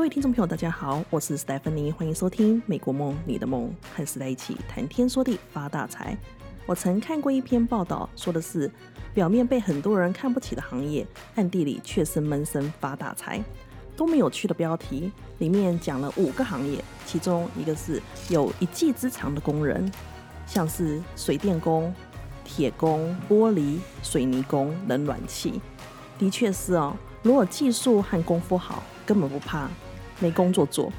各位听众朋友，大家好，我是 Stephanie，欢迎收听《美国梦你的梦》，和时代一起谈天说地发大财。我曾看过一篇报道，说的是表面被很多人看不起的行业，暗地里却是闷声发大财。多么有趣的标题！里面讲了五个行业，其中一个是有一技之长的工人，像是水电工、铁工、玻璃、水泥工、冷暖气。的确是哦，如果技术和功夫好，根本不怕没工作做。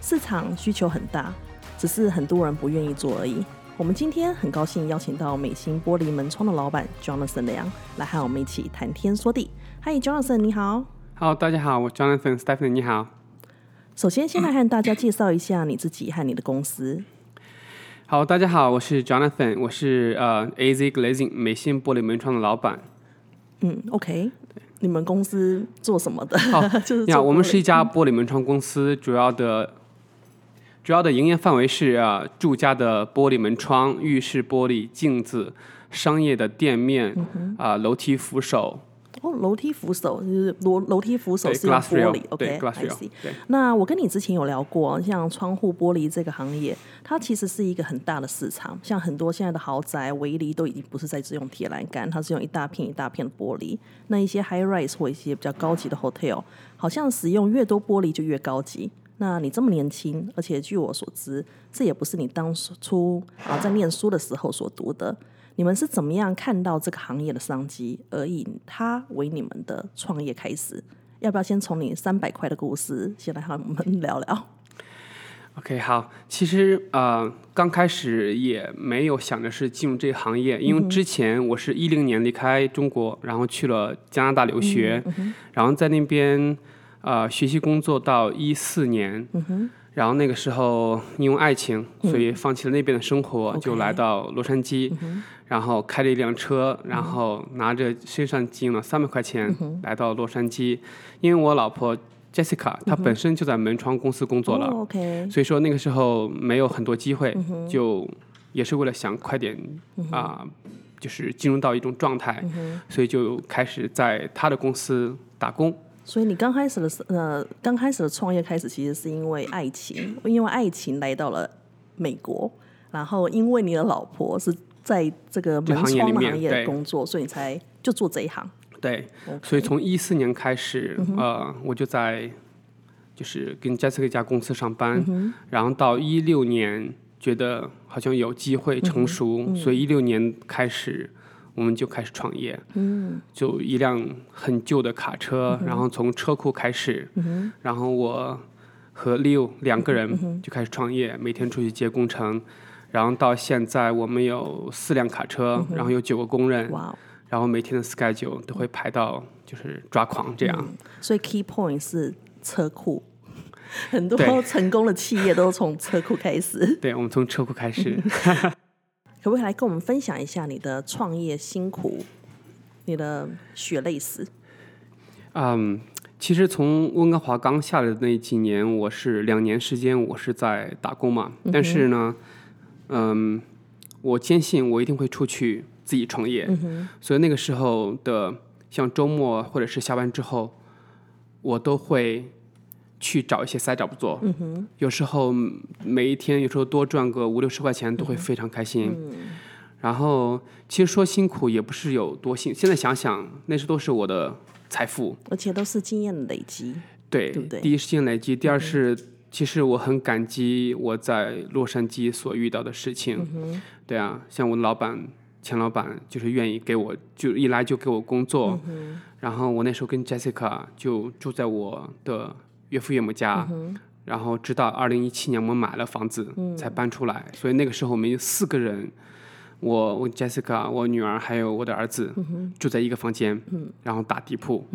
市场需求很大，只是很多人不愿意做而已。我们今天很高兴邀请到美心玻璃门窗的老板 Jonathan 梁来和我们一起谈天说地。嗨，Jonathan，你好。Hello，，大家好，我 Jonathan Stephanie，你好。首先，先来和大家介绍一下你自己和你的公司。好，大家好，我是 Jonathan，我是呃 AZ Glazing 美信玻璃门窗的老板。嗯，OK，你们公司做什么的？好，就是我们是一家玻璃门窗公司，主要的主要的营业范围是啊住家的玻璃门窗、浴室玻璃、镜子、商业的店面嗯啊、楼梯扶手，哦，楼梯扶手就是楼楼梯扶手是用玻璃，OK，glass I rail，see。那我跟你之前有聊过，像窗户玻璃这个行业，它其实是一个很大的市场。像很多现在的豪宅围篱都已经不是在只用铁栏杆，它是用一大片一大片的玻璃。那一些 high rise 或一些比较高级的 hotel，好像使用越多玻璃就越高级。那你这么年轻，而且据我所知，这也不是你当初啊在念书的时候所读的。你们是怎么样看到这个行业的商机，而以它为你们的创业开始？要不要先从你三百块的故事先来和我们聊聊？OK，好，其实呃，刚开始也没有想着是进入这个行业，因为之前我是一零年离开中国，然后去了加拿大留学，然后在那边呃学习工作到一四年，然后那个时候因为爱情，所以放弃了那边的生活，就来到洛杉矶，然后开了一辆车，然后拿着身上仅有的三百块钱来到洛杉矶，因为我老婆 Jessica 她本身就在门窗公司工作了。哦、OK，所以说那个时候没有很多机会，就也是为了想快点啊、就是进入到一种状态，所以就开始在他的公司打工。所以你刚开始的时呃，刚开始的创业开始，其实是因为爱情，因为爱情来到了美国，然后因为你的老婆是在这个行业里面窗的行业对。工作，所以你才就做这一行。对所以从一四年开始，呃，我就在就是跟 Jessica 一家公司上班，然后到一六年觉得好像有机会成熟，所以一六年开始我们就开始创业。嗯，就一辆很旧的卡车，然后从车库开始，然后我和 Leo 两个人就开始创业，每天出去接工程。然后到现在，我们有四辆卡车，然后有九个工人，然后每天的 schedule 都会排到就是抓狂这样。所以 key point 是车库，很多成功的企业都从车库开始。对，我们从车库开始。可不可以来跟我们分享一下你的创业辛苦，你的血泪史？嗯，其实从温哥华刚下来的那几年，我是两年时间，我是在打工嘛。但是呢，嗯，我坚信我一定会出去自己创业。所以那个时候的，像周末或者是下班之后，我都会去找一些 side job 做。有时候每一天，有时候多赚个五六十块钱，都会非常开心。然后其实说辛苦也不是有多辛，现在想想，那是都是我的财富。而且都是经验的累积。对，对对第一是经验累积，第二是其实我很感激我在洛杉矶所遇到的事情。对啊，像我的老板钱老板就是愿意给我，就一来就给我工作。然后我那时候跟 Jessica 就住在我的岳父岳母家。然后直到二零一七年我们买了房子才搬出来，所以那个时候我们有四个人，我我 Jessica 我女儿还有我的儿子、住在一个房间，然后打地铺。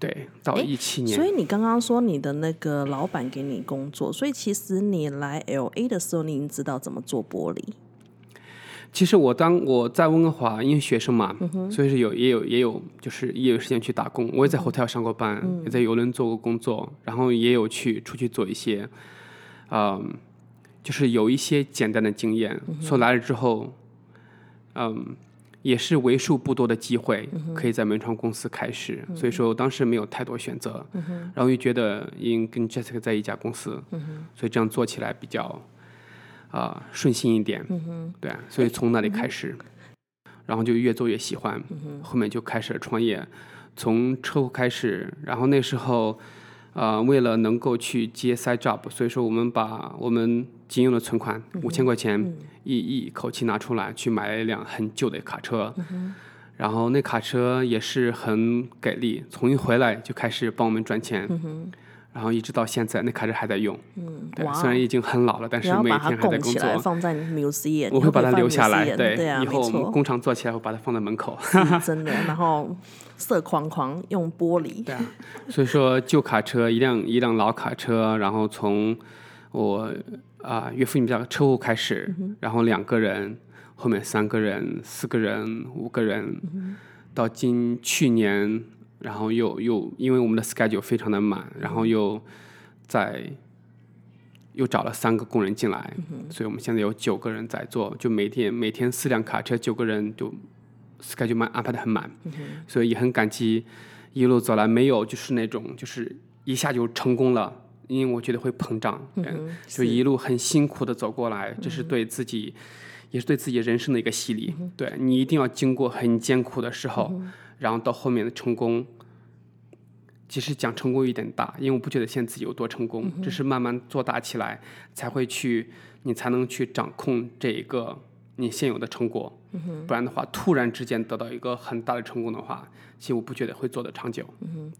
对，到一七年所，以你刚刚说你的那个老板给你工作，所以其实你来 L A 的时候，你已经知道怎么做玻璃。其实我当我在温哥华，因为学生嘛，所以是有也有也有就是也有时间去打工。我也在 hotel 上过班，也在游轮做过工作，然后也有去出去做一些，嗯，就是有一些简单的经验。所以来了之后，嗯，也是为数不多的机会可以在门窗公司开始，所以说我当时没有太多选择，然后又觉得因跟 Jessica 在一家公司，所以这样做起来比较啊、顺心一点，对啊，所以从那里开始，然后就越做越喜欢，后面就开始了创业，从车库开始，然后那时候。呃，为了能够去接 side job，所以说我们把我们仅有的存款五千块钱一一口气拿出来，去买了一辆很旧的卡车，然后那卡车也是很给力，从一回来就开始帮我们赚钱，然后一直到现在那卡车还在用，嗯对，哇虽然已经很老了，但是每天还在工作。放在 museum，我会把它留下来，对，对啊，以后我们，工厂做起来，我把它放在门口。真的。然后色框框用玻璃，对啊，所以说旧卡车一辆一辆老卡车，然后从我啊、岳父你们家车库开始，然后两个人，后面三个人、四个人、五个人，到今去年，然后又又因为我们的 schedule 非常的满，然后又在又找了三个工人进来，所以我们现在有九个人在做，就每天每天四辆卡车，九个人就 schedule 满安排的很满，所以也很感激一路走来没有就是那种就是一下就成功了，因为我觉得会膨胀，嗯，就一路很辛苦的走过来，这是对自己。也是对自己人生的一个洗礼，对你一定要经过很艰苦的时候，然后到后面的成功，其实讲成功有点大，因为我不觉得现在自己有多成功，只是慢慢做大起来，才会去，你才能去掌控这一个你现有的成果。不然的话，突然之间得到一个很大的成功的话，其实我不觉得会做得长久。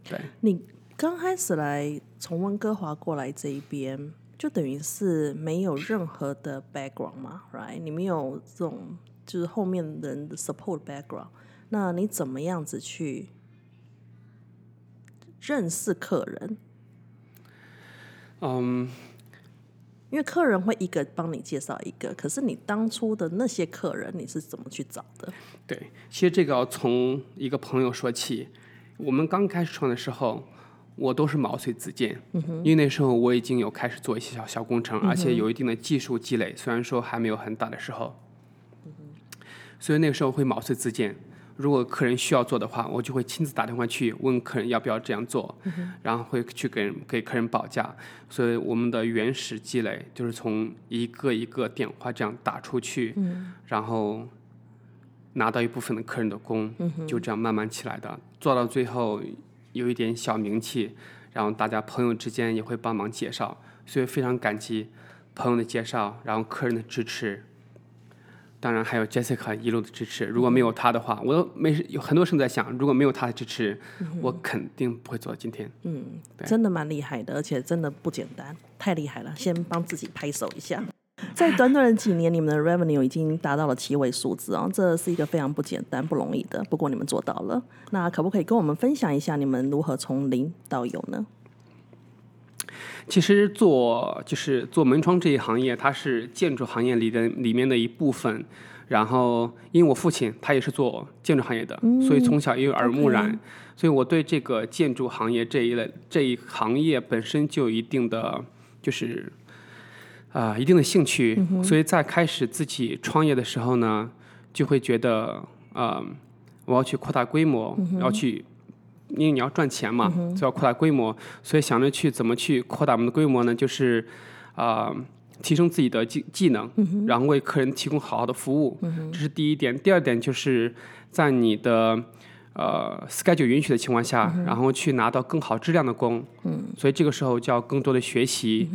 对，你刚开始来从温哥华过来这一边，就等于是没有任何的 background 嘛，right？你没有这种就是后面人的 support background，那你怎么样子去认识客人？嗯，因为客人会一个帮你介绍一个，可是你当初的那些客人你是怎么去找的？对，其实这个要从一个朋友说起。我们刚开始创的时候，我都是毛遂自荐，因为那时候我已经有开始做一些小小工程，而且有一定的技术积累，虽然说还没有很大的时候，所以那个时候会毛遂自荐。如果客人需要做的话，我就会亲自打电话去问客人要不要这样做，然后会去给给客人报价。所以我们的原始积累就是从一个一个电话这样打出去，然后拿到一部分的客人的工，就这样慢慢起来的，做到最后有一点小名气，然后大家朋友之间也会帮忙介绍，所以非常感激朋友的介绍，然后客人的支持。当然还有 Jessica 一路的支持，如果没有她的话，我都没有很多时候在想，如果没有她的支持，我肯定不会走到今天。嗯真的蛮厉害的，而且真的不简单，太厉害了！先帮自己拍手一下。在短短的几年，你们的 revenue 已经达到了七位数字啊，这是一个非常不简单、不容易的。不过你们做到了，那可不可以跟我们分享一下你们如何从零到有呢？其实做就是做门窗这一行业，它是建筑行业里的里面的一部分。然后，因为我父亲他也是做建筑行业的，所以从小也有耳濡目染，所以我对这个建筑行业这一类这一行业本身就有一定的就是啊、一定的兴趣。所以在开始自己创业的时候呢，就会觉得呃，我要去扩大规模，要去因为你要赚钱嘛，就要扩大规模，所以想着去怎么去扩大我们的规模呢？就是啊、提升自己的技技能，然后为客人提供好好的服务，这是第一点。第二点就是在你的呃 schedule 允许的情况下，然后去拿到更好质量的工，所以这个时候就要更多的学习。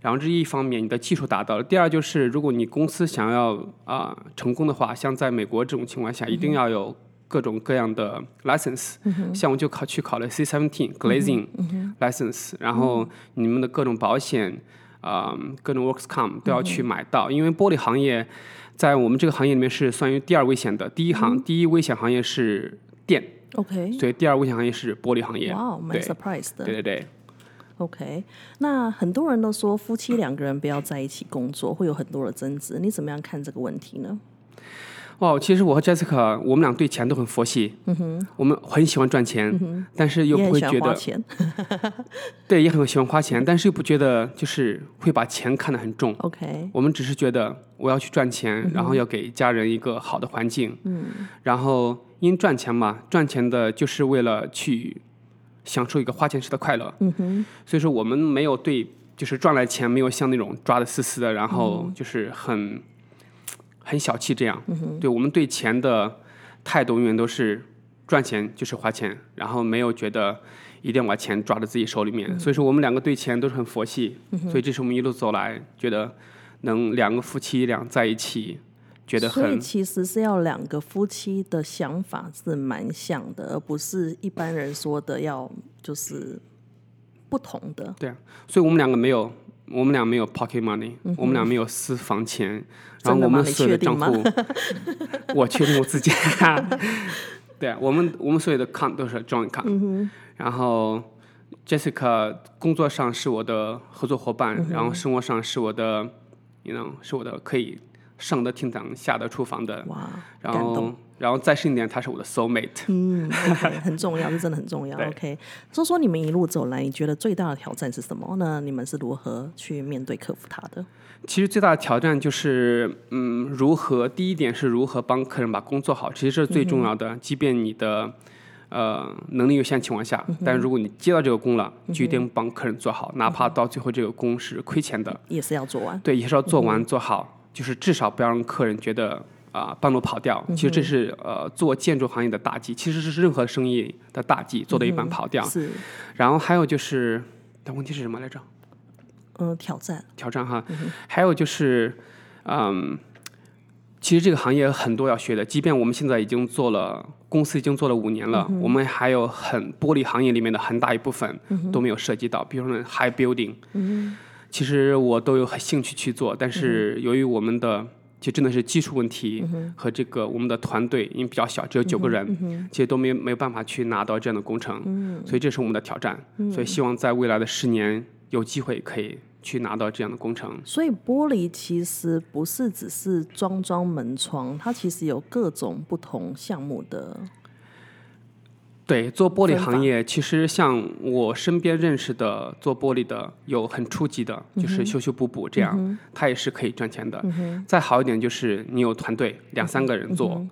然后这一方面，你的技术达到了。第二就是，如果你公司想要啊、成功的话，像在美国这种情况下，一定要有各种各样的 license，、像我就考去考了 C seventeen glazing license，、然后你们的各种保险啊、各种 works com 都要去买到，因为玻璃行业在我们这个行业里面是算于第二危险的，第一行、第一危险行业是电，OK，所以第二危险行业是玻璃行业。哇哦，蛮 surprise 的。对对对。OK，那很多人都说夫妻两个人不要在一起工作，会有很多的争执。你怎么样看这个问题呢？哦，其实我和 Jessica 我们俩对钱都很佛系，嗯哼，我们很喜欢赚钱，但是又不会觉得。对，也很喜欢花钱，但是又不觉得就是会把钱看得很重。OK，我们只是觉得我要去赚钱，然后要给家人一个好的环境，嗯，然后因赚钱嘛，赚钱的就是为了去享受一个花钱时的快乐，嗯哼，所以说我们没有对就是赚来钱没有像那种抓的死死的，然后就是很、很小气这样，对我们对钱的态度永远都是赚钱就是花钱，然后没有觉得。一定要把钱抓到自己手里面，所以说我们两个对钱都是很佛系，所以这是我们一路走来觉得能两个夫妻俩在一起，觉得很所以其实是要两个夫妻的想法是蛮像的，而不是一般人说的要就是不同的。对啊，所以我们两个没有，我们俩没有 pocket money，、我们俩没有私房钱，然后我们所有的账户，我确定我自己，对啊，我们我们所有的 account 都是 joint account，、然后 Jessica 工作上是我的合作伙伴，然后生活上是我的，you know 是我的可以上得厅堂下得厨房的，哇，然后然后再深一点，他是我的 soul mate。嗯很重要，这真的很重要。OK，说说你们一路走来，你觉得最大的挑战是什么？那你们是如何去面对克服它的？其实最大的挑战就是，嗯，如何第一点是如何帮客人把工做好，其实这是最重要的。即便你的呃能力有限情况下，但如果你接到这个工了，就一定帮客人做好，哪怕到最后这个工是亏钱的，也是要做完。对，也是要做完做好，就是至少不要让客人觉得。啊，半路跑掉，其实这是呃做建筑行业的大忌，其实是任何生意的大忌，做到一半跑掉。是，然后还有就是，但问题是什么来着？嗯，挑战。挑战哈。还有就是，嗯，其实这个行业有很多要学的，即便我们现在已经做了，公司已经做了五年了，我们还有很玻璃行业里面的很大一部分都没有涉及到，比如说 high building，其实我都有很兴趣去做，但是由于我们的其实真的是技术问题和这个我们的团队因为比较小，只有九个人，其实都没有没有办法去拿到这样的工程，所以这是我们的挑战。所以希望在未来的十年有机会可以去拿到这样的工程。所以玻璃其实不是只是装装门窗，它其实有各种不同项目的。对，做玻璃行业，其实像我身边认识的做玻璃的，有很初级的，就是修修补补这样，它也是可以赚钱的。再好一点就是你有团队，两三个人做，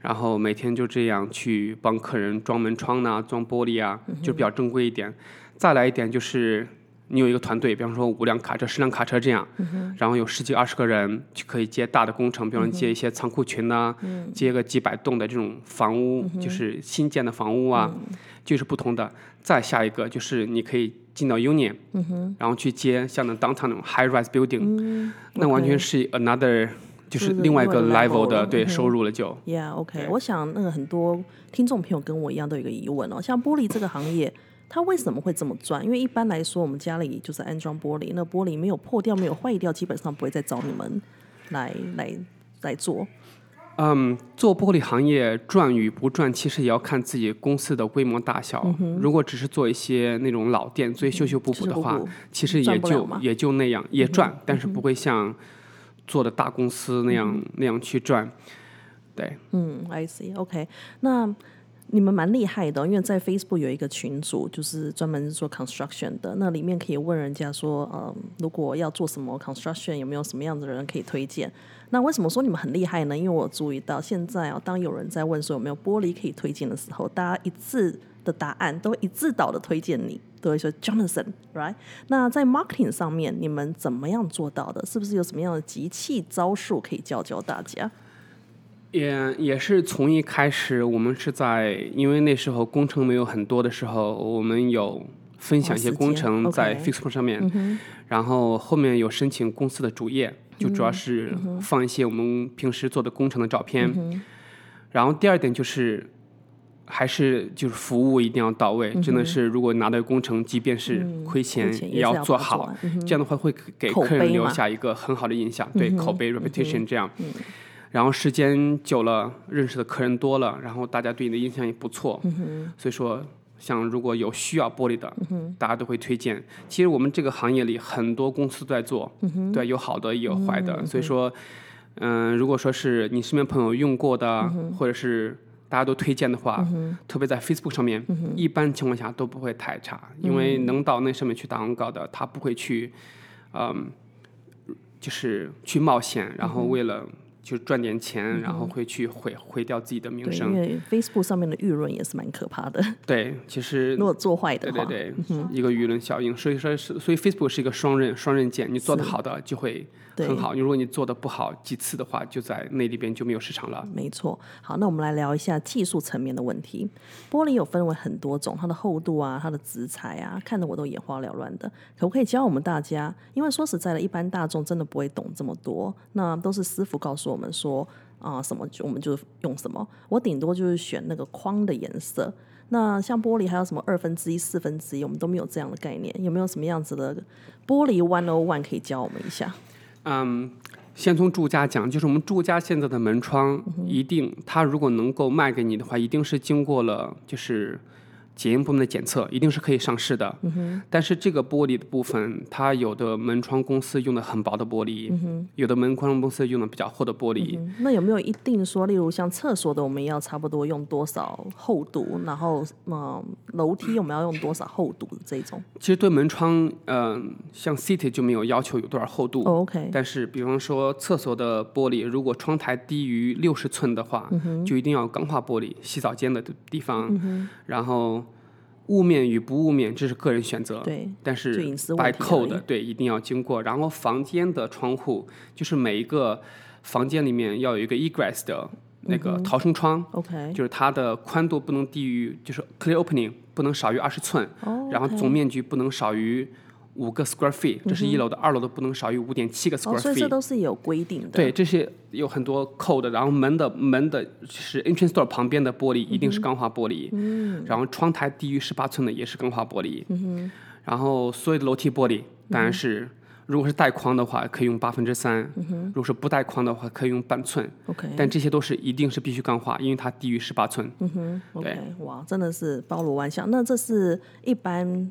然后每天就这样去帮客人装门窗呐、装玻璃啊，就比较正规一点。再来一点就是你有一个团队，比方说五辆卡车、十辆卡车这样，然后有十几二十个人就可以接大的工程，比方说接一些仓库群呐、接个几百栋的这种房屋，就是新建的房屋啊，就是不同的。再下一个就是你可以进到 Union，、然后去接像那 downtown 那种 high rise building，、那完全是 another 就就是是另外一个 level 的对收入了就。Yeah，OK，、我想那个很多听众朋友跟我一样都有一个疑问哦，像玻璃这个行业，它为什么会这么赚？因为一般来说，我们家里就是安装玻璃，那玻璃没有破掉、没有坏掉，基本上不会再找你们来来来做。嗯，做玻璃行业赚与不赚，其实也要看自己公司的规模大小。如果只是做一些那种老店，做一些修修补补的话，其实也就也就那样，也赚，但是不会像做的大公司那样、那样去赚。对，嗯，I see，OK，、那你们蛮厉害的、因为在 Facebook 有一个群组，就是专门做 construction 的，那里面可以问人家说，嗯，如果要做什么 construction，有没有什么样的人可以推荐？那为什么说你们很厉害呢？因为我注意到现在啊，当有人在问说有没有玻璃可以推荐的时候，大家一致的答案都一致导的推荐你，都会说 Jonathan，right？那在 marketing 上面，你们怎么样做到的？是不是有什么样的集气招数可以教教大家？也也是从一开始，我们是在因为那时候工程没有很多的时候，我们有分享一些工程在 Facebook 上面，然后后面有申请公司的主页，就主要是放一些我们平时做的工程的照片。然后第二点就是，还是就是服务一定要到位，真的是如果拿到工程，即便是亏钱也也要做做好这样的话会给客人留下一个很好的印象，对口碑 reputation 这样。然后时间久了，认识的客人多了，然后大家对你的印象也不错，嗯所以说，像如果有需要玻璃的，大家都会推荐。其实我们这个行业里很多公司都在做，嗯对，有好的也有坏的，所以说。嗯、如果说是你身边朋友用过的，嗯或者是大家都推荐的话，特别在 Facebook 上面，一般情况下都不会太差，因为嗯能到那上面去打广告的，他不会去，嗯，就是去冒险，然嗯后为了就是赚点钱，然后会去毁毁掉自己的名声，因。为 Facebook 上面的舆论也是蛮可怕的，对，其实 如果做坏的话，对对对，一个舆论效应，所以说是，所以 Facebook 是一个双刃双刃剑，你做的好的就会很好，如果你做的不好几次的话，就在那里边就没有市场了。没错，好，那我们来聊一下技术层面的问题。玻璃有分为很多种，它的厚度啊，它的植材啊，看得我都眼花缭乱的。可不可以教我们大家？因为说实在的，一般大众真的不会懂这么多，那都是师傅告诉我们说啊、什么就我们就用什么。我顶多就是选那个框的颜色。那像玻璃还有什么二分之一、四分之一，我们都没有这样的概念。有没有什么样子的玻璃 one o one 可以教我们一下？嗯，先从住家讲，就是我们住家现在的门窗，一定它如果能够卖给你的话，一定是经过了就是检验部门的检测，一定是可以上市的。但是这个玻璃的部分，它有的门窗公司用的很薄的玻璃，有的门窗公司用的比较厚的玻璃。嗯那有没有一定说，例如像厕所的，我们要差不多用多少厚度？然后，嗯，楼梯我们要用多少厚度的这种、其实对门窗，嗯、像 City 就没有要求有多少厚度。哦、？OK，但是，比方说厕所的玻璃，如果窗台低于六十寸的话，嗯就一定要钢化玻璃。洗澡间的地方，然后雾面与不雾面，这是个人选择。对，但是隐私 by 问题而 code 对一定要经过。然后房间的窗户，就是每一个房间里面要有一个 egress 的那嗯个逃生窗，OK，就是它的宽度不能低于，就是 clear opening 不能少于二十寸，哦然后总面积不能少于五个 square feet，这是一楼的，二楼的不能少于五点七个哦，square feet 所以这。都是有规定的。对，这些有很多 code，然后门的门的是 entrance door 旁边的玻璃一定是钢化玻璃，嗯，然后窗台低于十八寸的也是钢化玻璃，嗯然后所有的楼梯玻璃当然是。如果是带框的话，可以用八分之三；如果是不带框的话，可以用半寸。OK，但这些都是一定是必须钢化，因为它低于十八寸。嗯 OK，哇，真的是包罗万象。那这是一般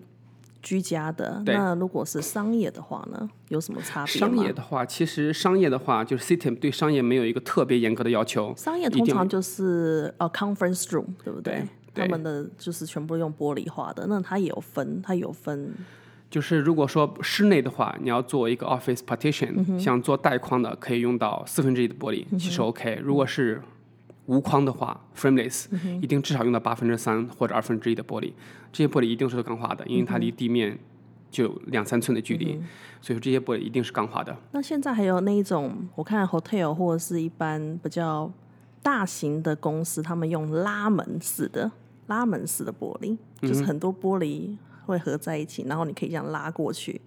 居家的，那如果是商业的话呢，有什么差别吗？商业的话，其实商业的话，就是 CITIM 对商业没有一个特别严格的要求。商业通常就是呃 conference room，对不对？对他们的就是全部用玻璃化的，那它也有分，它有分就是如果说室内的话，你要做一个 office partition，、像做带框的，可以用到四分之一的玻璃，其实 OK。如果是无框的话，frameless，、一定至少用到八分之三或者二分之一的玻璃。这些玻璃一定是钢化的，因为它离地面就有两三寸的距离，所以说这些玻璃一定是钢化的。那现在还有那一种，我看 hotel 或者是一般比较大型的公司，他们用拉门式的拉门式的玻璃，就是很多玻璃会合在一起，然后你可以这样拉过去，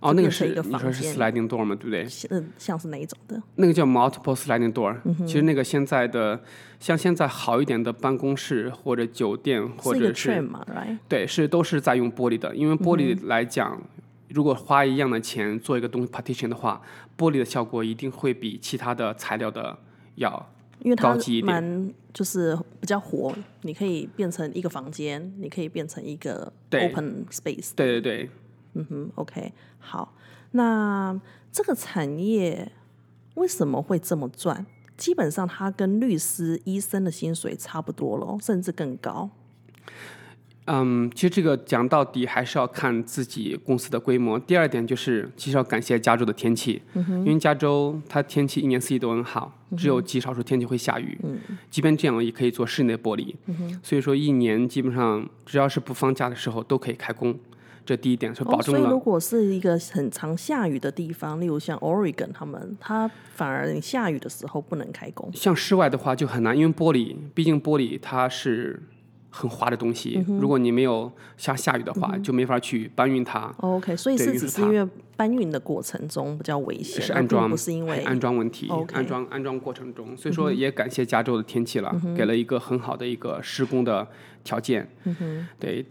哦，那个是你说是 sliding door 嘛，对不对？嗯，像是哪一种的。那个叫 multiple sliding door、其实那个现在的，像现在好一点的办公室或者酒店或者是 trend 嘛，right？对，是都是在用玻璃的，因为玻璃嗯来讲，如果花一样的钱做一个东西 partition 的话，玻璃的效果一定会比其他的材料的要因为它高级一点蛮就是比较活，你可以变成一个房间，你可以变成一个对 open space。对对对。嗯哼，OK，好，那这个产业为什么会这么赚？基本上它跟律师、医生的薪水差不多咯，甚至更高。嗯，其实这个讲到底还是要看自己公司的规模。第二点就是，其实要感谢加州的天气，因为加州它天气一年四季都很好，只有极少数天气会下雨。嗯即便这样，也可以做室内玻璃。嗯所以说，一年基本上只要是不放假的时候都可以开工。这第一点是保哦，证了。所以如果是一个很常下雨的地方，例如像 Oregon 他们，它反而你下雨的时候不能开工。像室外的话就很难，因为玻璃，毕竟玻璃它是很滑的东西，嗯如果你没有下下雨的话，就没法去搬运它。OK，所以是只是因为搬运的过程中比较危险，是安装，不是因为安装问题安装安装过程中，所以说也感谢加州的天气了，嗯给了一个很好的一个施工的条件。嗯对，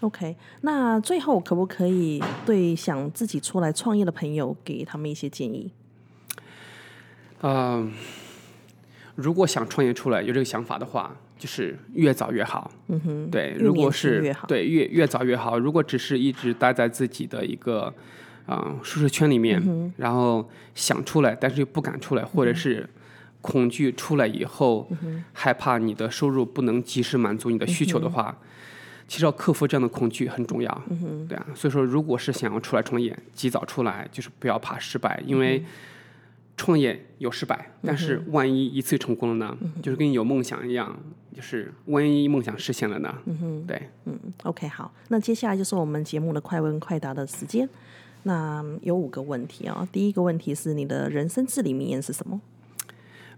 OK，那最后可不可以对想自己出来创业的朋友给他们一些建议？嗯，如果想创业出来有这个想法的话，就是越早越好。嗯哼，对，如果是越好对越越早越好。如果只是一直待在自己的一个啊、舒适圈里面，然后想出来，但是又不敢出来，或者是恐惧出来以后，害怕你的收入不能及时满足你的需求的话，其实要克服这样的恐惧很重要。嗯对啊，所以说，如果是想要出来创业，及早出来，就是不要怕失败，因为创业有失败，但是万一一次成功了呢？就是跟你有梦想一样，就是万一梦想实现了呢？嗯对。嗯，OK，好，那接下来就是我们节目的快问快答的时间。那有五个问题啊、第一个问题是你的人生至理名言是什么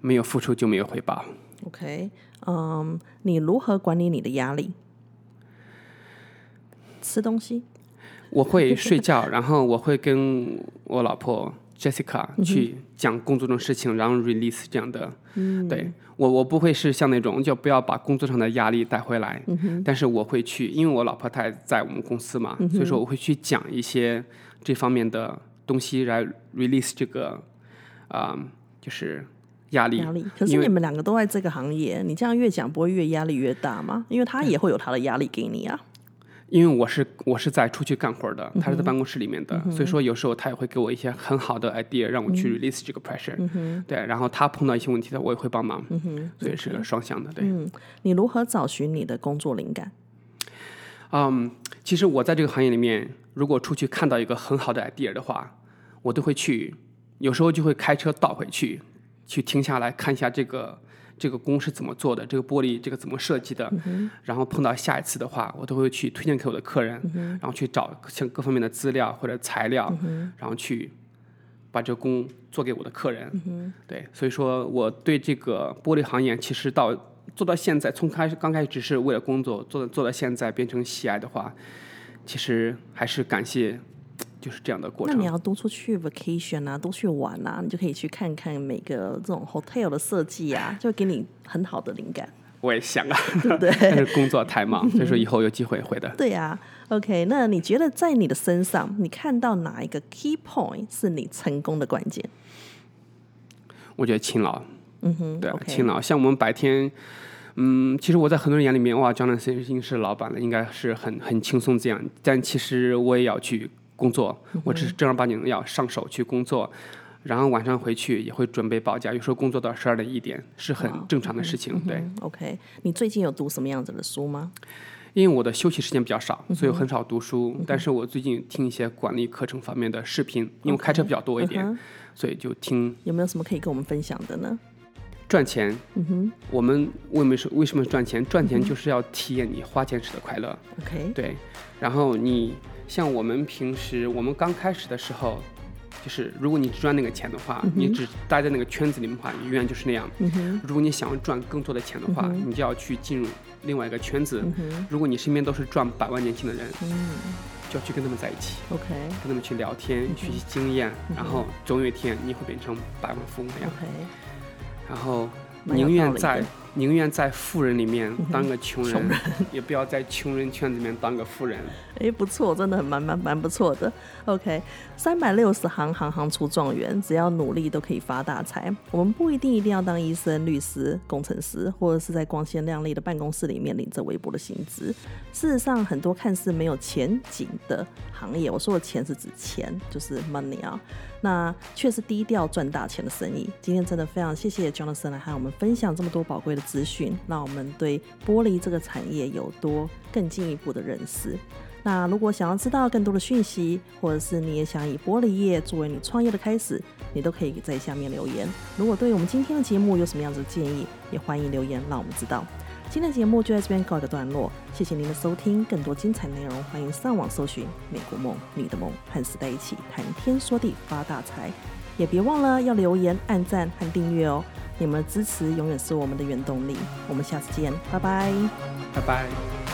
没有付出就没有回报。？OK，嗯，你如何管理你的压力？吃东西，我会睡觉，然后我会跟我老婆 Jessica 去讲工作中的事情，然后 release 这样的。嗯对我，我不会是像那种就不要把工作上的压力带回来，嗯但是我会去，因为我老婆她在我们公司嘛，所以说我会去讲一些这方面的东西来 release 这个啊、就是压力。压力。可是你们两个都在这个行业，你这样越讲不会越压力越大吗？因为他也会有他的压力给你啊。因为我是我是在出去干活的，他是在办公室里面的，所以说有时候他也会给我一些很好的 idea，让我去 release 这个 pressure，、对，然后他碰到一些问题的，我也会帮忙，所以是个双向的，对。嗯，你如何找寻你的工作灵感？嗯，其实我在这个行业里面，如果出去看到一个很好的 idea 的话，我都会去，有时候就会开车倒回去，去停下来看一下这个这个工是怎么做的，这个玻璃这个怎么设计的，然后碰到下一次的话，我都会去推荐给我的客人，然后去找像各方面的资料或者材料，然后去把这个工做给我的客人。对，所以说我对这个玻璃行业其实到做到现在，从开始刚开始只是为了工作，做做到现在变成喜爱的话，其实还是感谢就是这样的过程那你。要多出去 vacation 啊，多去玩啊，你就可以去看看每个这种 hotel 的设计啊，就给你很好的灵感，我也想啊，对不对？但是工作太忙，所以说以后有机会会的。对啊、OK，那你觉得在你的身上，你看到哪一个 key point 是你成功的关键？我觉得勤劳，嗯哼，对勤劳。像我们白天，嗯，其实我在很多人眼里面，哇，Jonathan 已经是老板了，应该是很很轻松这样。但其实我也要去工作，我只是正儿八经要上手去工作，然后晚上回去也会准备保价，有时候工作到十二点一点是很正常的事情。对，嗯，OK，你最近有读什么样子的书吗？因为我的休息时间比较少，所以我很少读书。但是我最近听一些管理课程方面的视频，因为开车比较多一点，所以就听有没有什么可以跟我们分享的呢？赚钱。嗯哼我们为什么是为什么赚钱？赚钱就是要体验你花钱时的快乐。，OK，对，然后你像我们平时我们刚开始的时候，就是如果你只赚那个钱的话，你只待在那个圈子里面的话，你永远就是那样。嗯，如果你想要赚更多的钱的话，你就要去进入另外一个圈子。嗯，如果你身边都是赚百万年薪的人，嗯。就要去跟他们在一起，，OK。跟他们去聊天，学习经验，然后总有一天你会变成百万富翁那样。OK，然后宁愿在宁愿在富人里面当个穷人，穷 也不要在穷人圈子里面当个富人。哎，不错，真的很蛮蛮蛮不错的。OK，三百六十行，行行出状元，只要努力都可以发大财。我们不一定一定要当医生、律师、工程师，或者是在光鲜亮丽的办公室里面领着微薄的薪资。事实上，很多看似没有前景的行业，我说的钱是指钱，就是 money 啊，那却是低调赚大钱的生意。今天真的非常谢谢 Jonathan 来和我们分享这么多宝贵的资讯，让我们对玻璃这个产业有多更进一步的认识。那如果想要知道更多的讯息，或者是你也想以玻璃业作为你创业的开始，你都可以在下面留言。如果对我们今天的节目有什么样子的建议，也欢迎留言让我们知道。今天的节目就在这边告一个段落，谢谢您的收听。更多精彩内容，欢迎上网搜寻《美国梦》，你的梦，和时代一起谈天说地发大财。也别忘了要留言、按赞和订阅哦，你们的支持永远是我们的原动力。我们下次见，拜拜。拜拜。